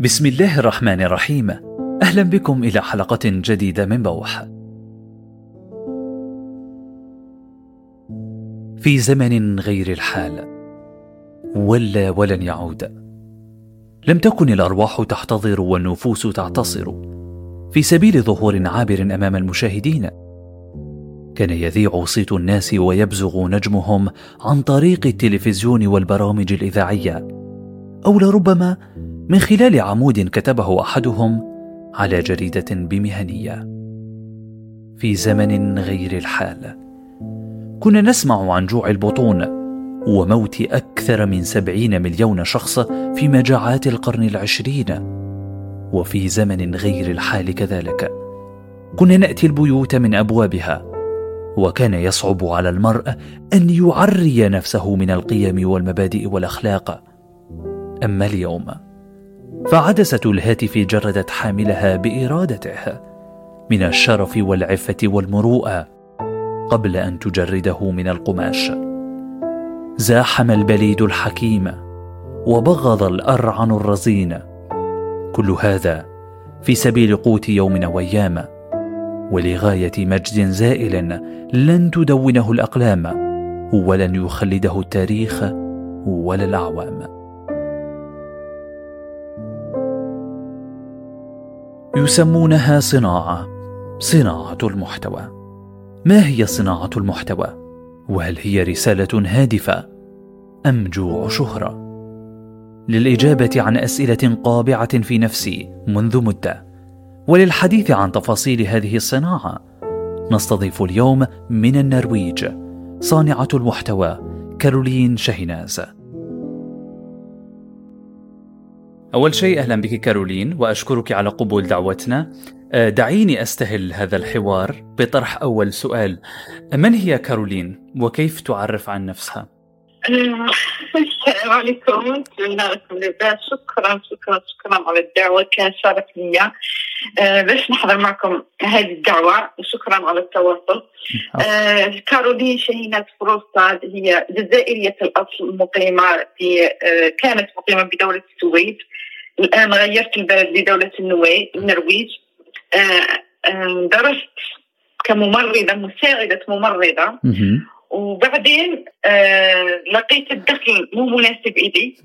بسم الله الرحمن الرحيم. أهلا بكم إلى حلقة جديدة من بوح. في زمن غير الحال ولا ولن يعود. لم تكن الأرواح تحتضر والنفوس تعتصر. في سبيل ظهور عابر أمام المشاهدين كان يذيع صيت الناس ويبزغ نجمهم عن طريق التلفزيون والبرامج الإذاعية أو لربما من خلال عمود كتبه أحدهم على جريدة بمهنية. في زمن غير الحال كنا نسمع عن جوع البطون وموت أكثر من سبعين مليون شخص في مجاعات القرن العشرين. وفي زمن غير الحال كذلك كنا نأتي البيوت من أبوابها وكان يصعب على المرء أن يعري نفسه من القيم والمبادئ والأخلاق. أما اليوم فعدسة الهاتف جردت حاملها بإرادته من الشرف والعفة والمروءة قبل أن تجرده من القماش. زاحم البليد الحكيم وبغض الأرعن الرزين. كل هذا في سبيل قوت يوم وأيام ولغاية مجد زائل لن تدونه الأقلام ولن يخلده التاريخ ولا الأعوام. يسمونها صناعة صناعة المحتوى. ما هي صناعة المحتوى؟ وهل هي رسالة هادفة أم جوع شهرة؟ للإجابة عن أسئلة قابعة في نفسي منذ مدة وللحديث عن تفاصيل هذه الصناعة نستضيف اليوم من النرويج صانعة المحتوى كارولين شهناز. أول شيء أهلا بك كارولين وأشكرك على قبول دعوتنا. آه، دعيني أستهل هذا الحوار بطرح أول سؤال. من هي كارولين وكيف تعرف عن نفسها؟ السلام عليكم. شكرا شكرا شكرا على الدعوة كان شرف لي آه، باش نحضر معكم هذه الدعوة وشكرا على التواصل. آه كارولين شهينة فروستاد هي جزائرية الأصل المقيمة في آه كانت مقيمة بدولة السويد. الآن غيرت البلد لدولة النرويج. آه آه درست كممرضة مساعدة ممرضة. وبعدين آه لقيت الدخل مو مناسب إلي.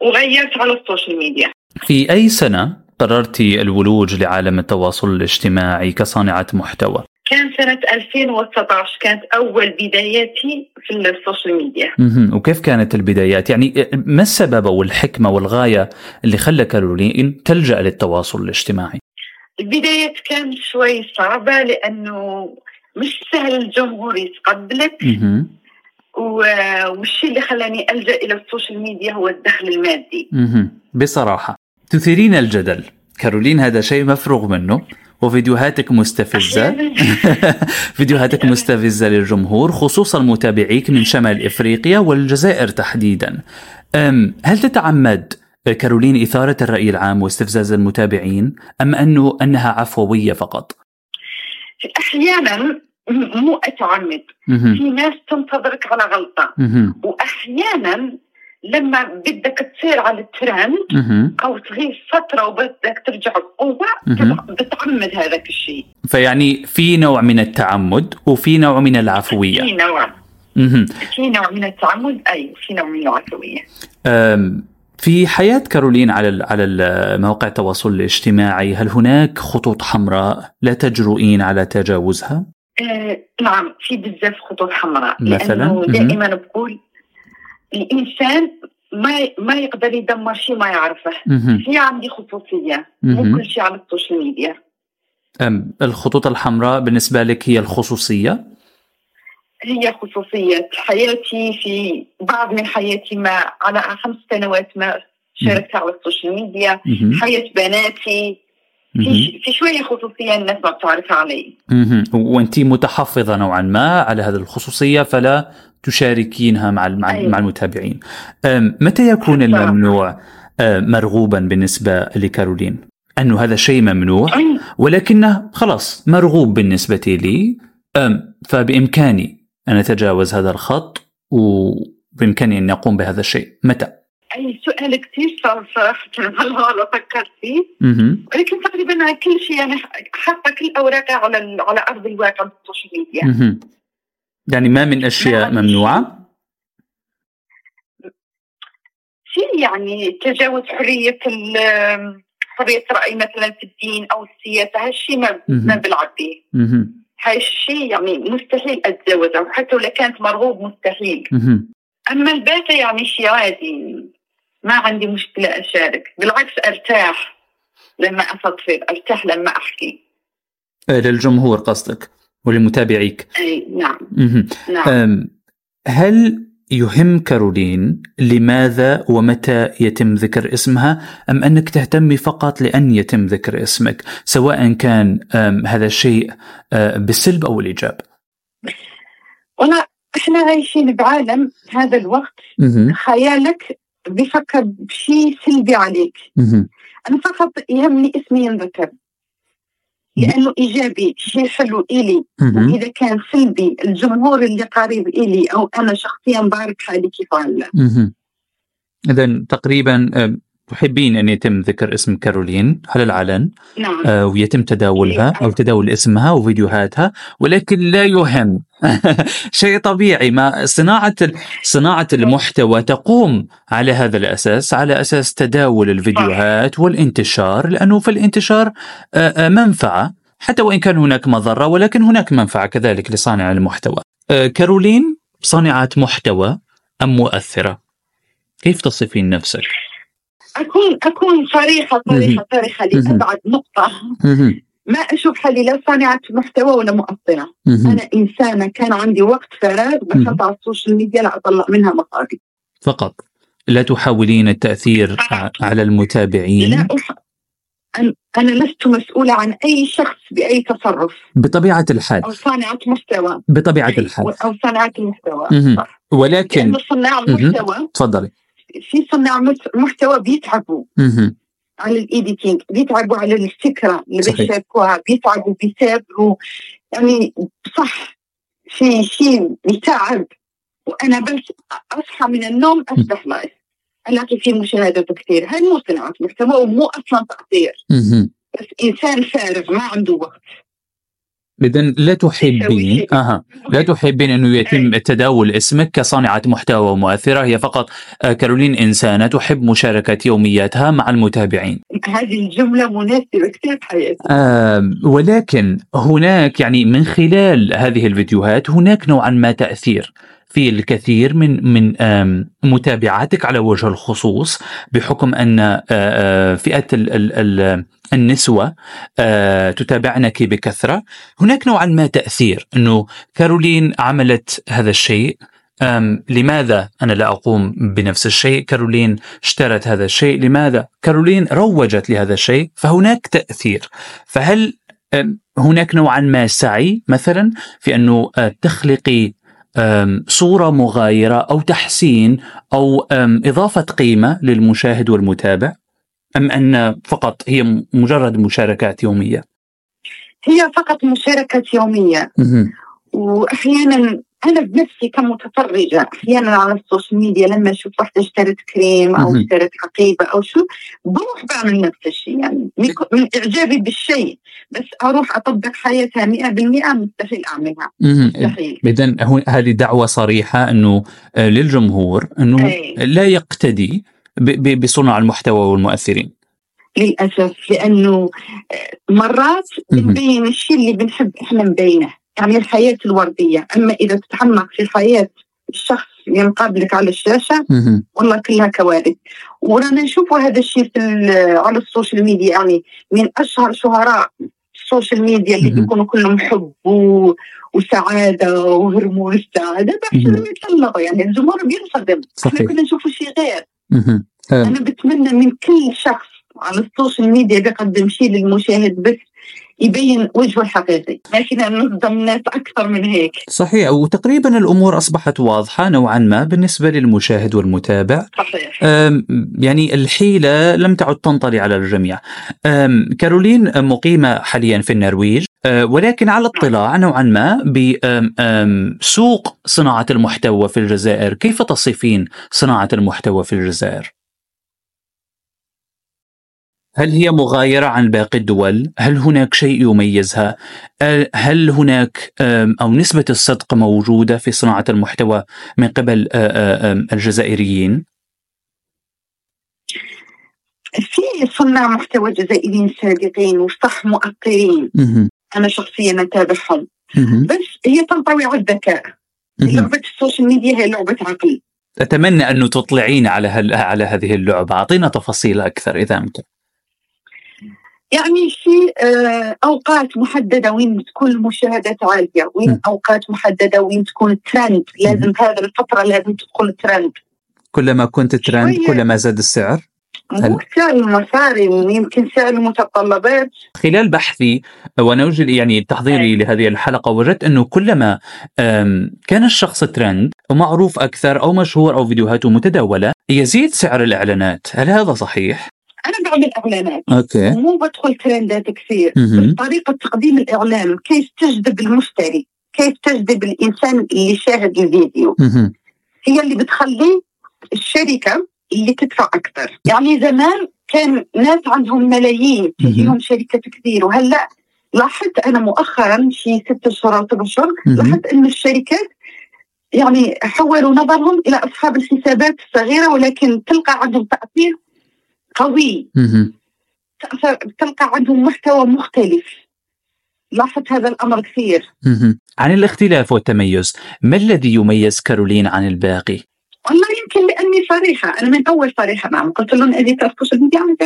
وغيرت على ال social media. في أي سنة قررت الولوج لعالم التواصل الاجتماعي كصانعة محتوى؟ كان سنة 2019 كانت أول بداياتي في ال social media. وكيف كانت البدايات؟ يعني ما السبب أو الحكمة والغاية اللي خلى كارولين تلجأ للتواصل الاجتماعي؟ البدايات كانت شوي صعبة لأنه مش سهل الجمهور يتقبلك. والشيء اللي خلاني ألجأ إلى ال social media هو الدخل المادي. بصراحة تثيرين الجدل. كارولين هذا شيء مفروغ منه. وفيديوهاتك مستفزة. فيديوهاتك مستفزة للجمهور خصوصا متابعيك من شمال إفريقيا والجزائر تحديدا. هل تتعمد كارولين إثارة الرأي العام واستفزاز المتابعين أم أنه أنها عفوية فقط؟ أحيانا مو أتعمد. في ناس تنتظرك على غلطة. وأحيانا لما بدك تصير على الترند أو تغيب فترة وبدك ترجع بقوة بتعمد هذاك الشيء. فيعني في نوع من التعمد وفي نوع من العفوية. في نوع. في نوع من التعمد أي في نوع من العفوية. في حياة كارولين على على مواقع التواصل الاجتماعي هل هناك خطوط حمراء لا تجرؤين على تجاوزها؟ آه نعم في بزاف خطوط حمراء. مثلا؟ لأنه دائما بقول الإنسان ما ما يقدر يدمر شيء ما يعرفه. في عندي خصوصية. مو كل شيء على السوشيال ميديا. أم الخطوط الحمراء بالنسبة لك هي الخصوصية؟ هي خصوصية. حياتي في بعض من حياتي ما على خمس سنوات ما شاركتها على ال social media. حياة بناتي. في في شوية خصوصية الناس ما بتعرفها علي. وانت متحفظة نوعا ما على هذه الخصوصية فلا تشاركينها مع مع, أيوة. مع المتابعين. متى يكون الممنوع مرغوبا بالنسبة لكارولين؟ أنه هذا شيء ممنوع ولكنه خلاص مرغوب بالنسبة لي فبإمكاني أن أتجاوز هذا الخط وبإمكاني أن أقوم بهذا الشيء، متى؟ أي سؤال كثير صار صراحة هلا فكرت فيه. ولكن تقريبا كل شيء يعني حاطه كل أوراقي على على أرض الواقع بالسوشيال ميديا مهم. يعني ما من أشياء ما عندي ممنوعة؟ في يعني تجاوز حرية ال- حرية الراي مثلا في الدين أو السياسة هالشيء ما. ما بلعب به. هالشيء يعني مستحيل اتجاوزه وحتى لو كانت مرغوب مستحيل. أما الباقي يعني شيء عادي. ما عندي مشكلة أشارك. بالعكس أرتاح لما أفضفض أرتاح لما أحكي. آه، للجمهور قصدك. ولمتابعيك. أي نعم. نعم. هل يهم كارولين لماذا ومتى يتم ذكر اسمها أم أنك تهتمي فقط لأن يتم ذكر اسمك سواء كان هذا الشيء بالسلب أو الإيجاب؟ والله إحنا عايشين بعالم هذا الوقت. خيالك بيفكر بشيء سلبي عليك. أنا فقط يهمني اسمي ينذكر. لأنه إيجابي شيء حلو إلي. وإذا كان سلبي الجمهور اللي قريب إلي أو أنا شخصيا بارك حالي كيف. إذا تقريبا تحبين أن يتم ذكر اسم كارولين على العلن. نعم. آه، ويتم تداولها أو تداول اسمها وفيديوهاتها ولكن لا يهم شيء طبيعي ما صناعة صناعة المحتوى تقوم على هذا الأساس على أساس تداول الفيديوهات والانتشار لأنه في الانتشار آه، آه، منفعة حتى وإن كان هناك مضرة ولكن هناك منفعة كذلك لصانع المحتوى آه، كارولين صانعة محتوى أم مؤثرة كيف تصفين نفسك؟ اكون أكون صريحة صريحة صريحة. لأبعد نقطة. ما أشوف حالي لا صانعة محتوى ولا مؤثره مهم. أنا إنسانة كان عندي وقت فراغ بحط على ال social media لاطلع منها مصاري فقط. لا تحاولين التأثير ع- على لا المتابعين أح... أن- أنا لست مسؤولة عن أي شخص بأي تصرف. بطبيعة الحال. أو صانعة محتوى. بطبيعة الحال. أو صانعة المحتوى. صح. ولكن صناع. المحتوى تفضلي. في صناع محتوى بيتعبوا. على ال editing بيتعبوا على الفكرة اللي. بيشاركوها بيتعبوا بيثابروا يعني صح في شيء بيتعب. وأنا بس أصحى من النوم افتح live الاقي فيه مشاهدات كثير هاي مو صناعة محتوى ومو أصلا تأثير. بس إنسان فارغ ما عنده وقت. إذا لا تحبين. أها. لا تحبين أنه يتم تداول اسمك كصانعة محتوى ومؤثرة. هي فقط آه، كارولين إنسانة تحب مشاركة يومياتها مع المتابعين. هذه الجملة مناسبة كثير بحياتي آم، ولكن هناك يعني من خلال هذه الفيديوهات هناك نوعا ما تأثير. في الكثير من من متابعاتك على وجه الخصوص بحكم أن فئة ال- ال- ال- النسوة آه، تتابعنك بكثرة. هناك نوعا ما تأثير إنه كارولين عملت هذا الشيء. لماذا أنا لا أقوم بنفس الشيء؟ كارولين اشترت هذا الشيء لماذا؟ كارولين روجت لهذا الشيء فهناك تأثير. فهل هناك نوعا ما سعي مثلا في أنه تخلقي صورة مغايرة أو تحسين أو إضافة قيمة للمشاهد والمتابع؟ أم أن فقط هي مجرد مشاركات يومية؟ هي فقط مشاركه يومية. مهم. أنا بنفسي كمتفرجة أحيانا على ال social media لما أشوف واحدة اشترت كريم أو. اشترت حقيبه أو شو بروح بعمل نفس الشيء يعني من إعجابي بالشيء بس أروح أطبق حياتها 100% مستحيل أعملها. مستحيل إذا هذه دعوة صريحة أنه آه، للجمهور أي. لا يقتدي ب- ب- بصناع المحتوى والمؤثرين للأسف لأنه آه، مرات. بنبين الشيء اللي بنحب إحنا نبينه يعني الحياة الوردية أما إذا تتعمق في حياة الشخص اللي مقابلك على الشاشة مهم. والله كلها كوارث ورانا نشوفوا هذا الشيء في على ال social media يعني من أشهر شهراء ال social media اللي مهم. بيكونوا كلهم حب و... وسعادة وهرمون السعادة. لما يطلقوا يعني الجمهور بينصدم صحيح. إحنا كنا نشوفوا شيء غير أنا بتمنى من كل شخص على ال social media بيقدم شيء للمشاهد بس يبين وجهه الحقيقي ما فينا نصدم الناس أكثر من هيك. صحيح وتقريبا الأمور أصبحت واضحة نوعا ما بالنسبة للمشاهد والمتابع. صحيح. يعني الحيلة لم تعد تنطلي على الجميع. كارولين مقيمة حاليا في النرويج أه، ولكن على اطلاع نوعا ما بسوق صناعة المحتوى في الجزائر. كيف تصفين صناعة المحتوى في الجزائر؟ هل هي مغايرة عن باقي الدول؟ هل هناك شيء يميزها؟ أه، هل هناك أو نسبة الصدق موجودة في صناعة المحتوى من قبل الجزائريين؟ في صناع محتوى جزائريين سابقين وصح مؤثرين أنا شخصيا أتابعهم. بس هي تنطوي على الذكاء. لعبة ال social media هي لعبة عقل. أتمنى انه تطلعين على هل... على هذه اللعبة. أعطينا تفاصيل أكثر إذا امكن يعني في آه، أوقات محددة وين تكون المشاهدات عالية وين أوقات محددة وين تكون ترند لازم هذه الفترة لازم تدخل ترند كلما كنت ترند كلما زاد السعر؟ مو سعر المصاري يمكن سعر المتطلبات. خلال بحثي وأنا وجد يعني تحضيري لهذه الحلقة وجدت أنه كلما كان الشخص ترند ومعروف أكثر أو مشهور أو فيديوهاته متداولة يزيد سعر الإعلانات، هل هذا صحيح؟ أنا بعمل إعلانات. أوكي. مو بدخل ترندات كثير. طريقة تقديم الإعلان كيف تجذب المشتري. كيف تجذب الإنسان اللي شاهد الفيديو. هي اللي بتخلي الشركة اللي تدفع أكثر. يعني زمان كان ناس عندهم ملايين تجيهم شركات كثير. وهلأ لاحظت أنا مؤخرا شي ست شهور أو سبع شهور لاحظت إن الشركات يعني حولوا نظرهم إلى أصحاب الحسابات الصغيرة ولكن تلقى عندهم تأثير قوي. تلقى عندهم محتوى مختلف. لاحظت هذا الأمر كثير. عن الاختلاف والتميز ما الذي يميز كارولين عن الباقي؟ والله يمكن لأني صريحة. أنا من أول صريحة معهم. قلت لهم اديت ال social media عن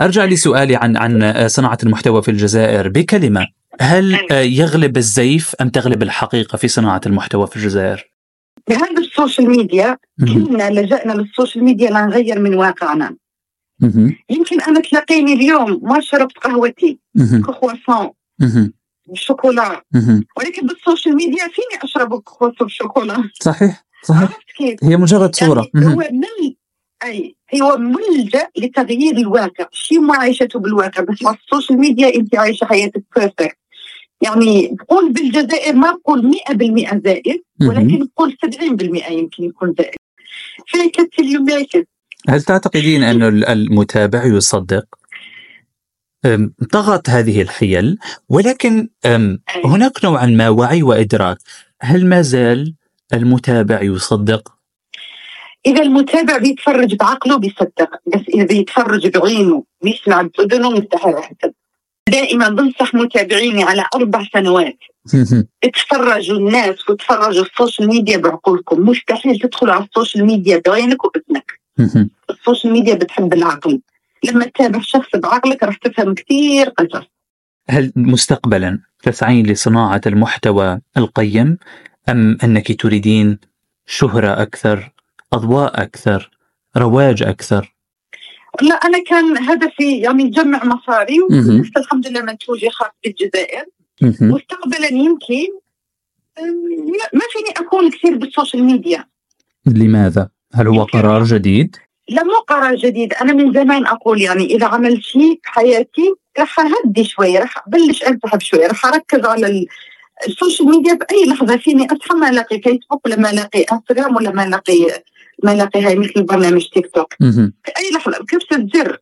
أرجع لسؤالي عن عن صناعة المحتوى في الجزائر. بكلمة هل يغلب الزيف أم تغلب الحقيقة في صناعة المحتوى في الجزائر؟ بهذا ال social media كنا لجأنا لل social media لنغير من واقعنا. يمكن أنا تلاقيني اليوم ما شربت قهوتي كرواسون بالشوكولا ولكن بال social media فيني أشرب كرواسون بالشوكولا صحيح صحيح. هي مجرد صورة. يعني هو من أي هو ملجأ لتغيير الواقع. شيء ما عايشته بالواقع بس على ال social media أنت عايشة حياتك perfect يعني بقول بالجزائر ما بقول 100% زائد ولكن بقول 70% يمكن يكون زائد. فيك اليوم هل تعتقدين أن المتابع يصدق؟ طغت هذه الحيل ولكن هناك نوعا ما وعي وإدراك. هل ما زال المتابع يصدق؟ إذا المتابع بيتفرج بعقله بيصدق بس إذا بيتفرج بعينه بيسمع بأذنه مستحيل يصدق دائما بنصح متابعيني على أربع سنوات. اتفرجوا الناس وتفرجوا ال social media بعقولكم. مستحيل تدخلوا على ال social media بعينك وبإذنك ال social media بتحب العقل. لما تتابع شخص بعقلك راح تفهم كثير قصص هل مستقبلا تسعين لصناعة المحتوى القيم أم أنك تريدين شهرة أكثر أضواء أكثر رواج أكثر؟ لا أنا كان هدفي يعني جمع مصاري الحمد لله منتوجي خاص بالجزائر مستقبلا يمكن ما فيني أكون كثير بال social media. لماذا؟ هل هو قرار جديد؟ لا مو قرار جديد. أنا من زمان أقول يعني إذا عملت شيء في حياتي راح أهدي شوي راح أبلش أنسحب شوي راح أركز على ال social media. بأي لحظة فيني اصحى ما الاقي فيسبوك ولا ما الاقي انستغرام ولا ما الاقي ما الاقي هاي مثل برنامج تيك توك. في أي لحظة بكبسه زر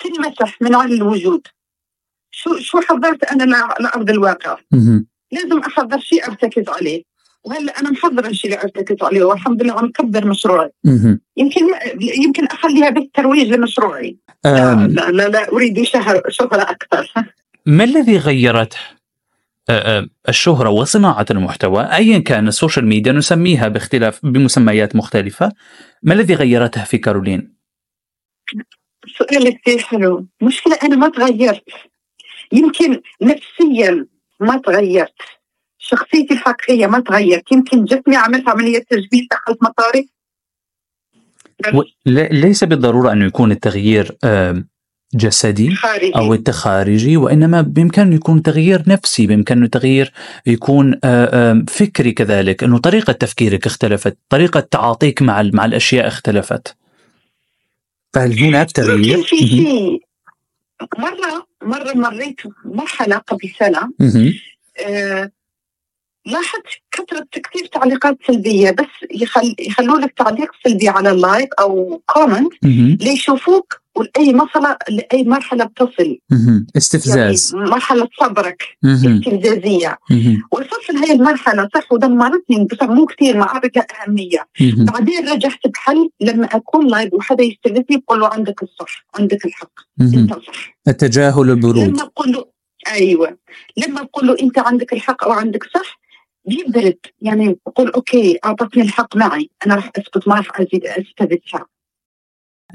تنمسح من على الوجود. شو شو حضرت أنا لارض الواقع؟ لازم أحضر شيء أرتكز عليه. وهلا أنا محضره الشيء اللي أرتكز عليه؟ والحمد لله عم كبر مشروعي يمكن يمكن أخليها بالترويج لمشروعي. لا, لا لا لا أريد شهرة شهرة أكثر. ما الذي غيرته؟ الشهرة وصناعة المحتوى أيا كان ال social media نسميها باختلاف بمسميات مختلفة ما الذي غيرتها في كارولين؟ سؤال كثير حلو. مشكلة أنا ما تغيرت. يمكن نفسيا ما تغيرت. شخصيتي الحقيقية ما تغيرت. يمكن جسمي عملت عملية تجميل دخلت مصاري. ليس بالضرورة أنه يكون التغيير جسدي خارجي. أو التخارجي وإنما بامكانه يكون تغيير نفسي بامكانه تغيير يكون فكري كذلك أنه طريقة تفكيرك اختلفت طريقة تعاطيك مع مع الأشياء اختلفت. فهل هناك تغيير؟ في مرة مرة مريت مرحله قبل سنة. آه لاحظت كثرة كثير تعليقات سلبية بس يخل يخلوا لك تعليق سلبي على ال live أو comment ليشوفوك ولاي مرحله لأي مرحلة بتصل. مهم. استفزاز. يعني مرحلة صبرك. استفزازية. وصلت لهي المرحلة صح ودمرتني بس مو كثير ما اعطيتها أهمية. بعدين رجعت بحل لما أكون live وحدا يستفزني بقول له عندك الصح عندك الحق. أنت صح. التجاهل البرود. لما بقول له أيوه. لما بقول له أنت عندك الحق أو عندك صح بيبرد. يعني بقول okay أعطتني الحق معي. أنا راح أسكت ما راح أزيد أستفزها.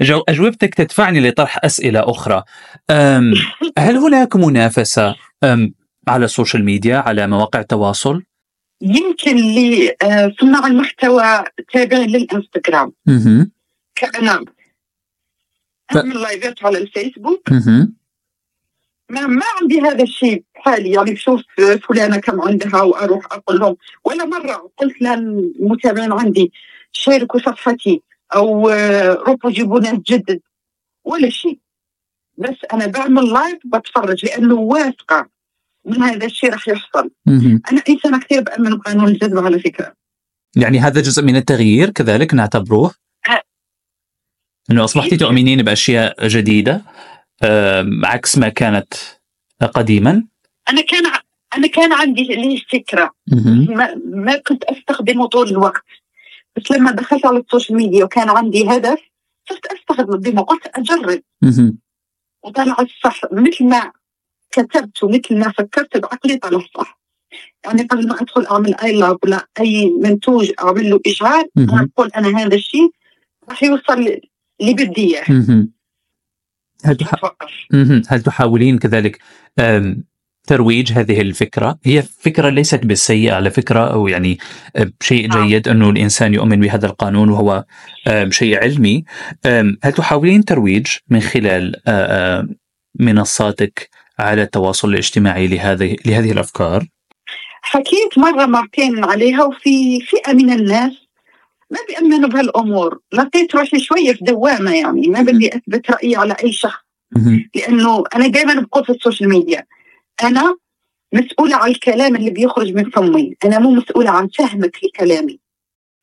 جو أجوبتك تدفعني لطرح أسئلة أخرى أم هل هناك منافسة أم على ال social media على مواقع التواصل؟ يمكن لصناع المحتوى تابعين للإنستغرام. كأنا ف- أعمل live ات على الفيسبوك. ما ما عندي هذا الشيء حالي يعني بشوف فلانة كم عندها وأروح أقول لهم ولا مرة قلت للمتابعين عندي شاركوا صفحتي أو آه، روحوا جيبوا ناس جدد ولا شيء. بس أنا بعمل لايف بتفرج لأنه واثقة من هذا الشيء راح يحصل. أنا إنسانة كثير بأمن بقانون الجذب على فكرة. يعني هذا جزء من التغيير كذلك نعتبروه؟ أه. أنه أصبحت تؤمنين بأشياء جديدة أم، عكس ما كانت قديما؟ أنا كان أنا كان عندي لي فكرة. ما, ما كنت أستخدمه طول الوقت. بس لما دخلت على ال social media وكان عندي هدف صرت استخدمه قلت أجرب. وطلع الصح مثل ما كتبت ومثل ما فكرت بعقلي طلع صح يعني قبل ما أدخل أعمل أي live ولا أي منتوج أعمل له إشعار. أنا أقول أنا هذا الشيء راح يوصل اللي بدي اياه. هل تح... هل تحاولين كذلك ترويج هذه الفكرة. هي فكرة ليست بالسيئة على فكرة أو يعني أم، شيء نعم. جيد أنه الإنسان يؤمن بهذا القانون وهو شيء علمي. هل تحاولين ترويج من خلال أ- أم، منصاتك على التواصل الاجتماعي لهذه لهذه الأفكار؟ حكيت مرة مرتين عليها وفي فئة من الناس ما بيأمنوا بهالأمور. لقيت روحي شوية في دوامة يعني ما بدي أثبت رأيي على أي شخص. لأنه أنا دائما بقول في ال social media أنا مسؤولة عن الكلام اللي بيخرج من فمي أنا مو مسؤولة عن فهمك لكلامي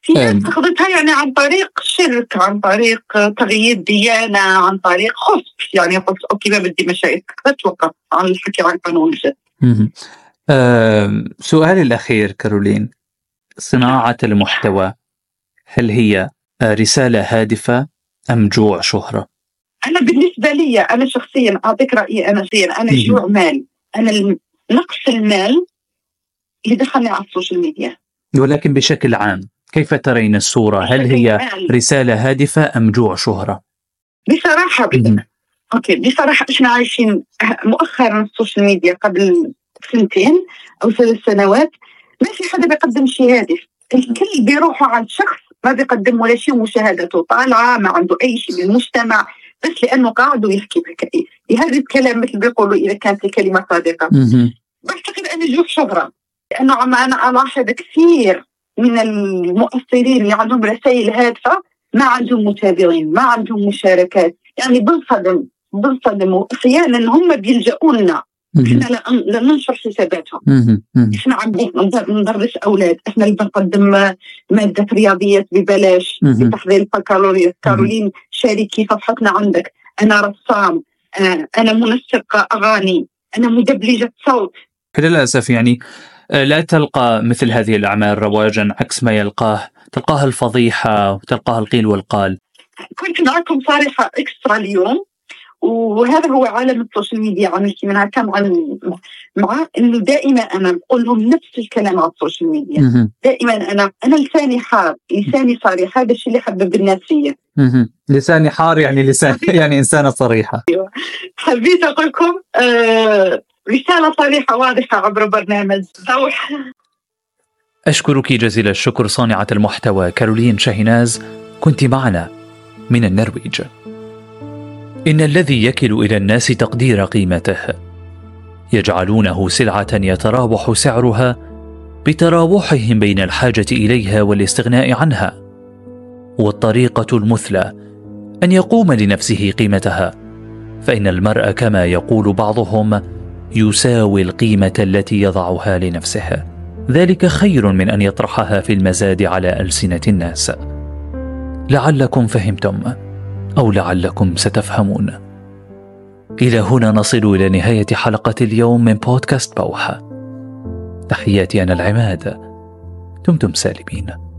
في. ناس أخذتها يعني عن طريق شرك عن طريق تغيير ديانة عن طريق غصب يعني قلت okay ما بدي مشاكل أتوقف عن الحكي عن قانون الجذب. أم، سؤالي الأخير كارولين صناعة المحتوى هل هي رسالة هادفة أم جوع شهرة؟ أنا بالنسبة لي أنا شخصيا أعطيك رأيي أنا شخصيا أنا. جوع مال الم- نقص المال اللي دخلني على السوشيال ميديا ولكن بشكل عام كيف ترين الصورة؟ هل هي. رسالة هادفة أم جوع شهرة؟ بصراحة مهم. أوكي بصراحة إحنا عايشين مؤخرا السوشيال ميديا قبل سنتين أو ثلاث سنوات ما في حدا بيقدم شيء هادف الكل بيروحوا عند شخص ما بيقدم ولا شيء ومشاهدته طالعة ما عنده أي شيء بالمجتمع بس لأنه قاعد ويحكي بك هذا الكلام مثل بيقولوا إذا كانت الكلمة صادقة. بعتقد أنا جوع شهره لأنه عم أنا ألاحظ كثير من المؤثرين اللي عندهم رسائل هادفة ما عندهم متابعين ما عندهم مشاركات. يعني بنصدم بنصدم. وأحيانا هم بيلجأوا لنا. إحنا لا- ننشر حساباتهم. إحنا عم ندر- ندرس أولاد. إحنا اللي بنقدم مادة رياضيات ببلاش. بتحضير البكالوريوس كارولين شاركي صفحتنا عندك. أنا رسام آه، أنا منسق أغاني أنا مدبلجة صوت. للأسف يعني آه، لا تلقى مثل هذه الأعمال رواجا عكس ما يلقاه. تلقاها الفضيحة وتلقاها القيل والقال. كنت معكم صارحة إكسترا اليوم. وهذا هو عالم السوشيال ميديا عملت منها كم عن معه إنه دائما أنا بقول لهم نفس الكلام على السوشيال ميديا. دائما أنا أنا لساني حار لساني صريح هذا الشيء اللي حبب الناس فيا. لساني حار يعني لسان يعني إنسانة صريحة. حبيت أقول لكم آه رسالة صريحة واضحة عبر برنامج بوح أشكرك جزيل الشكر صانعة المحتوى كارولين شاهناز كنت معنا من النرويج. إن الذي يكل إلى الناس تقدير قيمته. يجعلونه سلعة يتراوح سعرها بتراوحهم بين الحاجة إليها والاستغناء عنها. والطريقة المثلى أن يقوم لنفسه قيمتها. فإن المرء كما يقول بعضهم يساوي القيمة التي يضعها لنفسه. ذلك خير من أن يطرحها في المزاد على ألسنة الناس. لعلكم فهمتم. أو لعلكم ستفهمون. إلى هنا نصل إلى نهاية حلقة اليوم من بودكاست بوحة. تحياتي أنا العماد. دمتم سالمين.